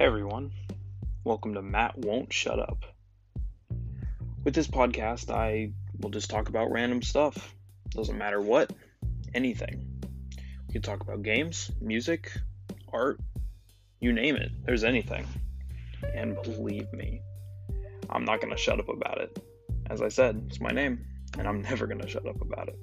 Hey everyone, welcome to Matt Won't Shut Up. With this podcast, I will just talk about random stuff. Doesn't matter what, anything. We can talk about games, music, art, you name it. There's anything. And believe me, I'm not going to shut up about it. As I said, it's my name, and I'm never going to shut up about it.